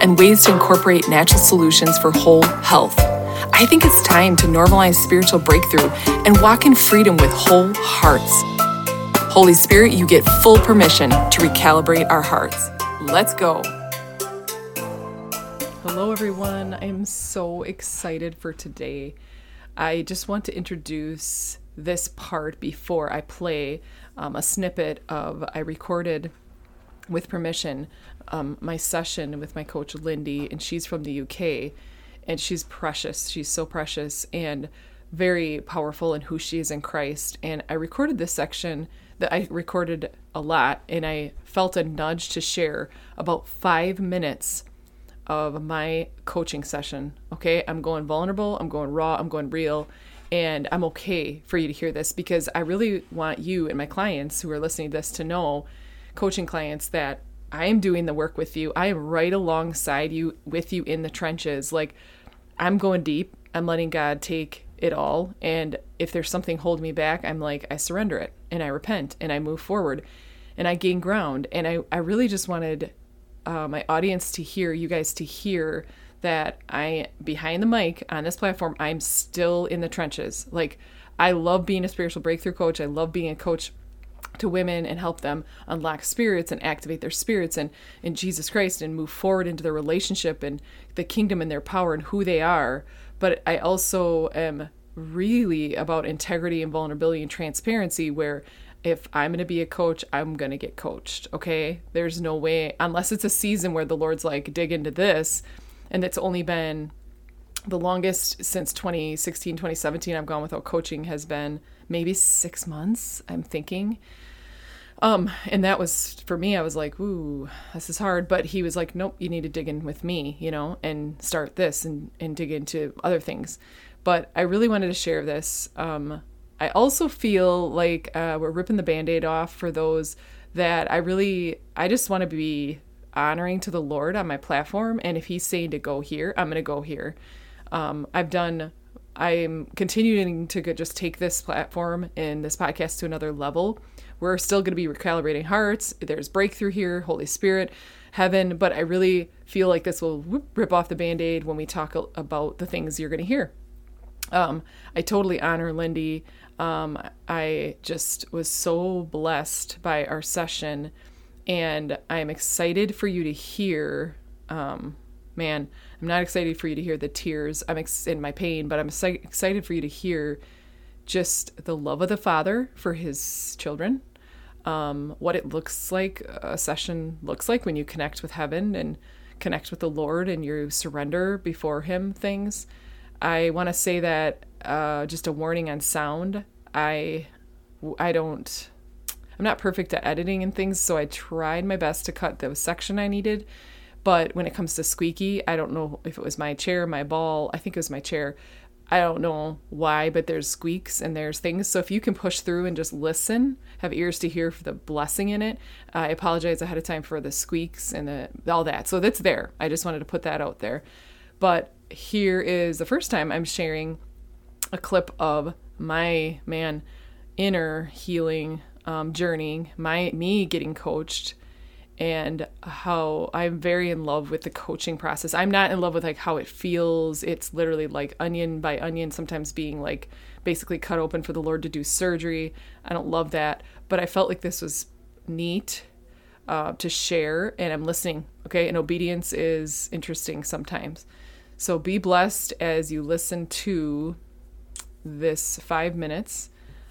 and ways to incorporate natural solutions for whole health. I think it's time to normalize spiritual breakthrough and walk in freedom with whole hearts. Holy Spirit, you get full permission to recalibrate our hearts. Let's go. Hello, everyone. I'm so excited for today. I just want to introduce this part before I play um, a snippet of I recorded with permission um, my session with my coach Lindy, and she's from the UK, and she's precious. She's so precious and very powerful in who she is in Christ. And I recorded this section that I recorded a lot, and I felt a nudge to share about five minutes of my coaching session. Okay, I'm going vulnerable, I'm going raw, I'm going real. And I'm okay for you to hear this because I really want you and my clients who are listening to this to know, coaching clients, that I am doing the work with you. I am right alongside you with you in the trenches. Like I'm going deep. I'm letting God take it all. And if there's something holding me back, I'm like, I surrender it and I repent and I move forward and I gain ground. And I, I really just wanted uh, my audience to hear, you guys to hear that I, behind the mic on this platform, I'm still in the trenches. Like, I love being a spiritual breakthrough coach. I love being a coach to women and help them unlock spirits and activate their spirits and in Jesus Christ and move forward into their relationship and the kingdom and their power and who they are. But I also am really about integrity and vulnerability and transparency where if I'm going to be a coach, I'm going to get coached. Okay. There's no way, unless it's a season where the Lord's like, dig into this. And it's only been the longest since 2016, 2017, I've gone without coaching has been maybe six months, I'm thinking. Um, and that was for me, I was like, ooh, this is hard. But he was like, nope, you need to dig in with me, you know, and start this and, and dig into other things. But I really wanted to share this. Um, I also feel like uh, we're ripping the band aid off for those that I really, I just want to be honoring to the Lord on my platform. And if he's saying to go here, I'm going to go here. Um, I've done I'm continuing to just take this platform and this podcast to another level. We're still going to be recalibrating hearts. There's breakthrough here, Holy Spirit, heaven, but I really feel like this will rip off the band aid when we talk about the things you're going to hear. Um, I totally honor Lindy. Um, I just was so blessed by our session, and I'm excited for you to hear. Um, man, I'm not excited for you to hear the tears. I'm ex- in my pain, but I'm excited for you to hear just the love of the Father for his children, um, what it looks like, a session looks like when you connect with heaven and connect with the Lord and you surrender before Him things. I want to say that uh, just a warning on sound. I I don't I'm not perfect at editing and things, so I tried my best to cut the section I needed but when it comes to squeaky, I don't know if it was my chair, my ball. I think it was my chair. I don't know why, but there's squeaks and there's things. So if you can push through and just listen, have ears to hear for the blessing in it. I apologize ahead of time for the squeaks and the all that. So that's there. I just wanted to put that out there. But here is the first time I'm sharing a clip of my man inner healing um, journey, my me getting coached and how I'm very in love with the coaching process. I'm not in love with like how it feels. It's literally like onion by onion, sometimes being like basically cut open for the Lord to do surgery. I don't love that, but I felt like this was neat uh, to share, and I'm listening. Okay, and obedience is interesting sometimes. So be blessed as you listen to this five minutes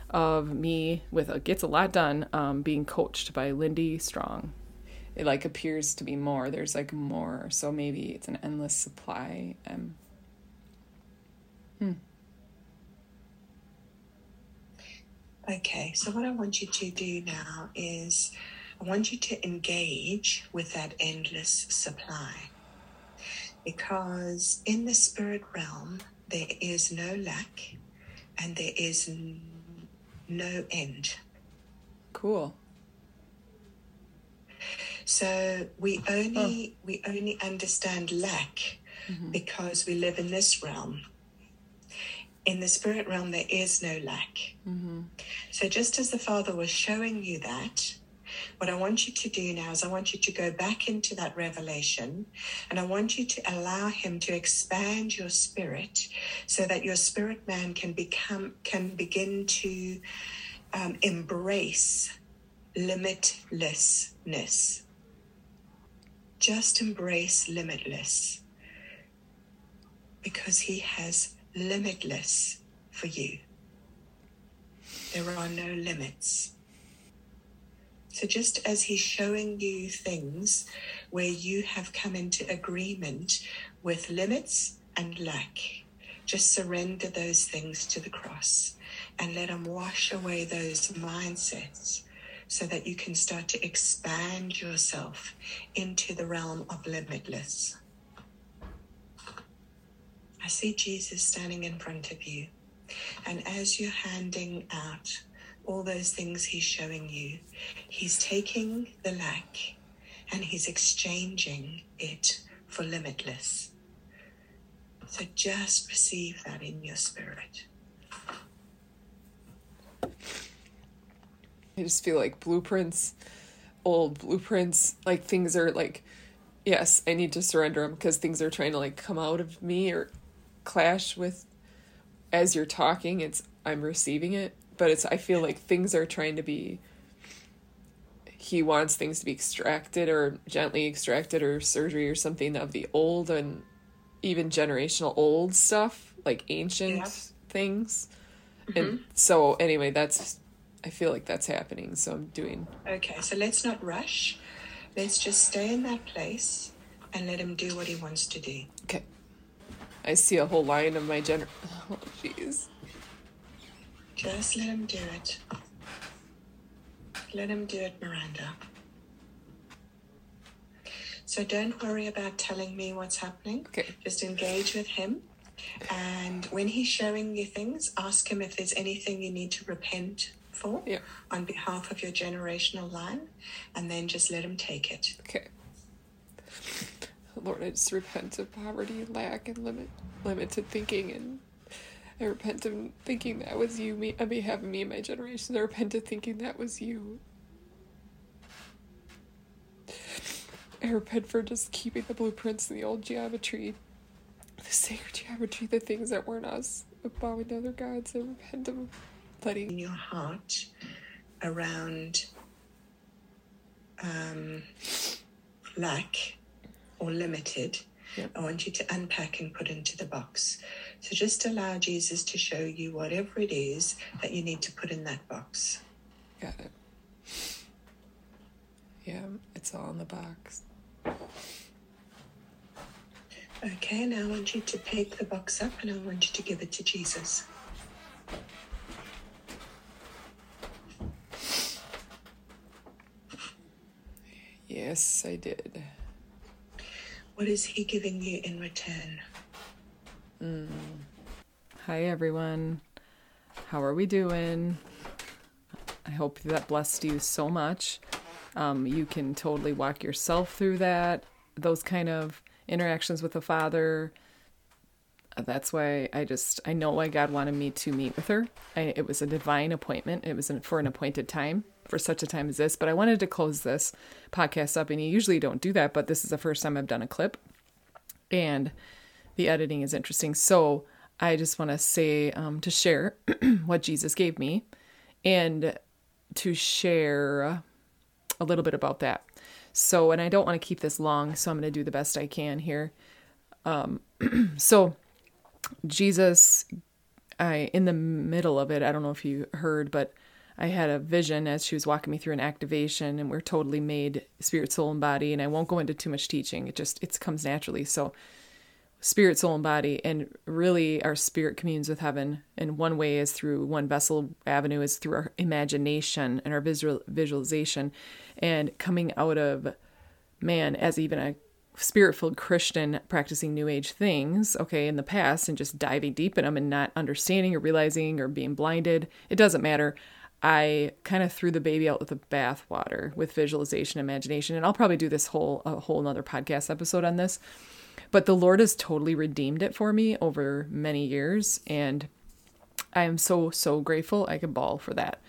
of me with a gets a lot done um, being coached by Lindy Strong it like appears to be more. There's like more, so maybe it's an endless supply. Um, hmm. Okay, so what I want you to do now is I want you to engage with that endless supply. Because in the spirit realm, there is no lack and there is no end. Cool. So we only we only understand lack because we live in this realm. In the spirit realm, there is no lack. So just as the Father was showing you that, what I want you to do now is I want you to go back into that revelation and I want you to allow him to expand your spirit so that your spirit man can become can begin to um, embrace limitlessness. Just embrace limitless because he has limitless for you. There are no limits. So, just as he's showing you things where you have come into agreement with limits and lack, just surrender those things to the cross and let him wash away those mindsets so that you can start to expand yourself into the realm of limitless. I see Jesus standing in front of you. And as you're handing out all those things he's showing you, he's taking the lack and he's exchanging it for limitless. So just receive that in your spirit. I just feel like blueprints, old blueprints, like things are like, yes, I need to surrender them because things are trying to like come out of me or clash with as you're talking. It's I'm receiving it, but it's I feel like things are trying to be. He wants things to be extracted or gently extracted or surgery or something of the old and even generational old stuff, like ancient Yeah. things. And mm-hmm. so anyway, that's I feel like that's happening. So I'm doing Okay, so let's not rush. Let's just stay in that place and let him do what he wants to do. okay. I see a whole line of my gener. Oh, jeez. Just let him do it. Let him do it, Miranda. So don't worry about telling me what's happening. Okay. Just engage with him. And when he's showing you things, ask him if there's anything you need to repent for Yeah. on behalf of your generational line. And then just let him take it. Okay. Lord, I just repent of poverty, lack, and limit, limited thinking, and I repent of thinking that was you, me, on behalf of me and my generation. I repent of thinking that was you. I repent for just keeping the blueprints and the old geometry, the sacred geometry, the things that weren't us, bowing to other gods. I repent of letting in your heart around um, lack or limited, Yep. I want you to unpack and put into the box. So just allow Jesus to show you whatever it is that you need to put in that box. Got it. Yeah, it's all in the box. Okay, now I want you to pick the box up and I want you to give it to Jesus. Yes, I did. What is he giving you in return? Hi, everyone. How are we doing? I hope that blessed you so much. Um, you can totally walk yourself through that, those kind of interactions with the Father. That's why I just, I know why God wanted me to meet with her. I, it was a divine appointment. It was for an appointed time, for such a time as this. But I wanted to close this podcast up, and you usually don't do that, but this is the first time I've done a clip. And the editing is interesting. So I just want to say um, to share what Jesus gave me and to share a little bit about that. So, and I don't want to keep this long, so I'm going to do the best I can here. Um, so, Jesus, I in the middle of it, I don't know if you heard, but I had a vision as she was walking me through an activation, and we're totally made spirit, soul, and body. And I won't go into too much teaching; it just it comes naturally. So, spirit, soul, and body, and really our spirit communes with heaven. And one way is through one vessel avenue is through our imagination and our visual visualization, and coming out of man as even a spirit filled Christian practicing New Age things, okay, in the past and just diving deep in them and not understanding or realizing or being blinded. It doesn't matter. I kind of threw the baby out with the bathwater with visualization, imagination, and I'll probably do this whole a whole another podcast episode on this. But the Lord has totally redeemed it for me over many years, and I am so so grateful. I could ball for that.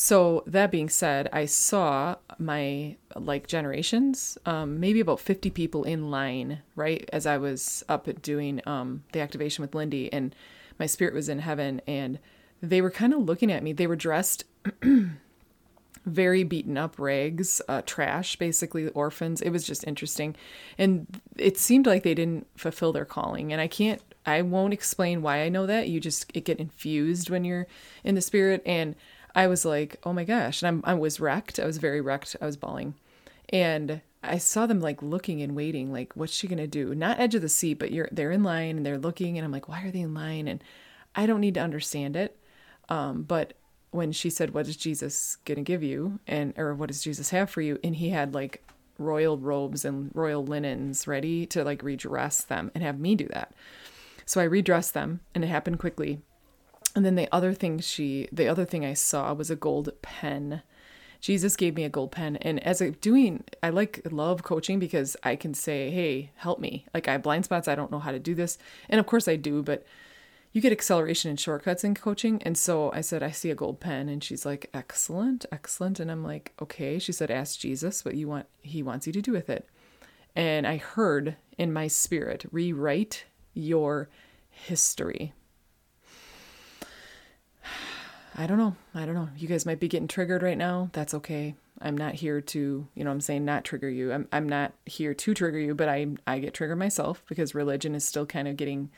So that being said, I saw my like generations, um, maybe about 50 people in line, right? As I was up doing um, the activation with Lindy and my spirit was in heaven and they were kind of looking at me. They were dressed very beaten up rags, uh, trash, basically orphans. It was just interesting. And it seemed like they didn't fulfill their calling. And I can't, I won't explain why I know that. You just it get infused when you're in the spirit. And I was like, oh my gosh. And I'm, I was wrecked. I was very wrecked. I was bawling. And I saw them like looking and waiting, like, what's she going to do? Not edge of the seat, but you're, they're in line and they're looking. And I'm like, why are they in line? And I don't need to understand it. Um, but when she said, what is Jesus going to give you? And, or what does Jesus have for you? And he had like royal robes and royal linens ready to like redress them and have me do that. So I redressed them and it happened quickly. And then the other thing she, the other thing I saw was a gold pen. Jesus gave me a gold pen. And as I'm doing, I like love coaching because I can say, hey, help me. Like I have blind spots. I don't know how to do this. And of course I do, but you get acceleration and shortcuts in coaching. And so I said, I see a gold pen. And she's like, excellent, excellent. And I'm like, okay. She said, ask Jesus what you want, he wants you to do with it. And I heard in my spirit, rewrite your history. I don't know. I don't know. You guys might be getting triggered right now. That's okay. I'm not here to, you know, I'm saying not trigger you. I'm I'm not here to trigger you, but I I get triggered myself because religion is still kind of getting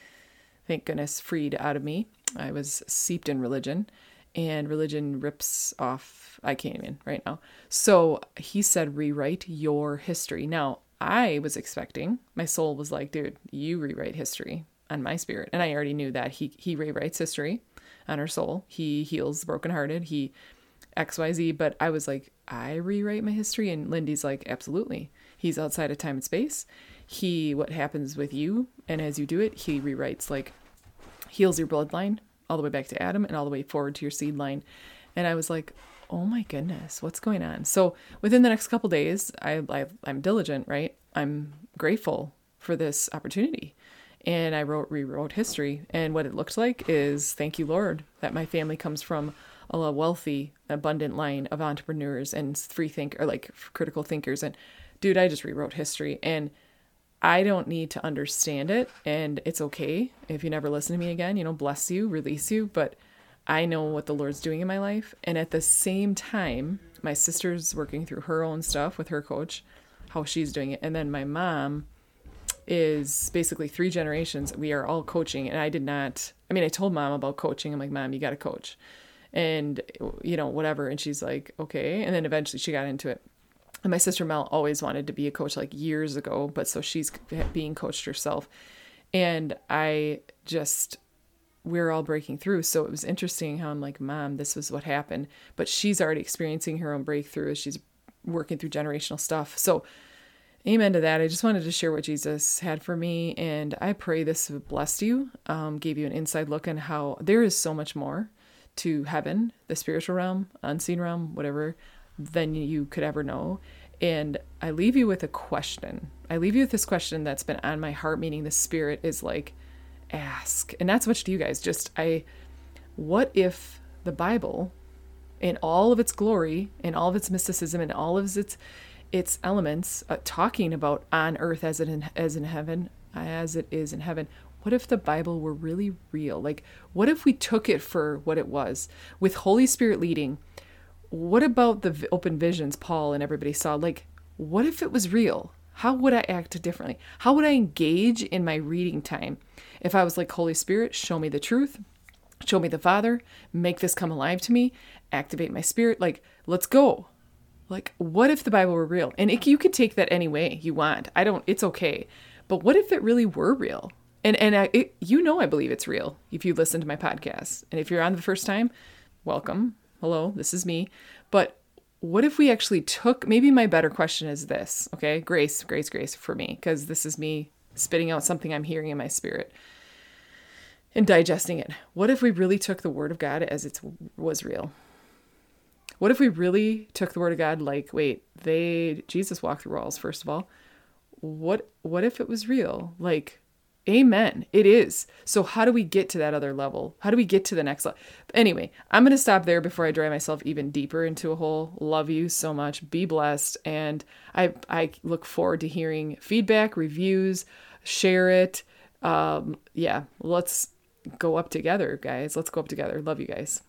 thank goodness freed out of me. I was seeped in religion and religion rips off I can't even right now. So he said rewrite your history. Now, I was expecting, my soul was like, dude, you rewrite history on my spirit. And I already knew that he he rewrites history on her soul. He heals the brokenhearted. He XYZ. But I was like, I rewrite my history. And Lindy's like, absolutely. He's outside of time and space. He, what happens with you, and as you do it, he rewrites, like, heals your bloodline all the way back to Adam and all the way forward to your seed line. And I was like, oh my goodness, what's going on? So within the next couple days, I, I I'm diligent, right? I'm grateful for this opportunity and I wrote rewrote history. And what it looked like is thank you, Lord, that my family comes from a wealthy, abundant line of entrepreneurs and free think or like critical thinkers. And dude, I just rewrote history and I don't need to understand it. And it's okay if you never listen to me again, you know, bless you, release you. But I know what the Lord's doing in my life. And at the same time, my sister's working through her own stuff with her coach, how she's doing it. And then my mom, is basically three generations. We are all coaching, and I did not. I mean, I told mom about coaching. I'm like, mom, you got to coach, and you know, whatever. And she's like, okay. And then eventually she got into it. And my sister Mel always wanted to be a coach like years ago, but so she's being coached herself. And I just, we're all breaking through. So it was interesting how I'm like, Mom, this was what happened. But she's already experiencing her own breakthrough as she's working through generational stuff. So amen to that. I just wanted to share what Jesus had for me, and I pray this blessed you, um, gave you an inside look on how there is so much more to heaven, the spiritual realm, unseen realm, whatever, than you could ever know. And I leave you with a question. I leave you with this question that's been on my heart, meaning the spirit is like, ask. And that's much to you guys just, I, what if the Bible, in all of its glory, in all of its mysticism, in all of its its elements uh, talking about on earth as it in, as in heaven as it is in heaven what if the bible were really real like what if we took it for what it was with holy spirit leading what about the open visions paul and everybody saw like what if it was real how would i act differently how would i engage in my reading time if i was like holy spirit show me the truth show me the father make this come alive to me activate my spirit like let's go like, what if the Bible were real? And it, you could take that any way you want. I don't, it's okay. But what if it really were real? And, and I, it, you know, I believe it's real if you listen to my podcast. And if you're on the first time, welcome. Hello, this is me. But what if we actually took maybe my better question is this, okay? Grace, grace, grace for me, because this is me spitting out something I'm hearing in my spirit and digesting it. What if we really took the word of God as it was real? What if we really took the word of God like, wait, they Jesus walked through walls first of all. What what if it was real? Like amen. It is. So how do we get to that other level? How do we get to the next level? Anyway, I'm going to stop there before I drive myself even deeper into a hole. Love you so much. Be blessed and I I look forward to hearing feedback, reviews, share it. Um yeah, let's go up together, guys. Let's go up together. Love you guys.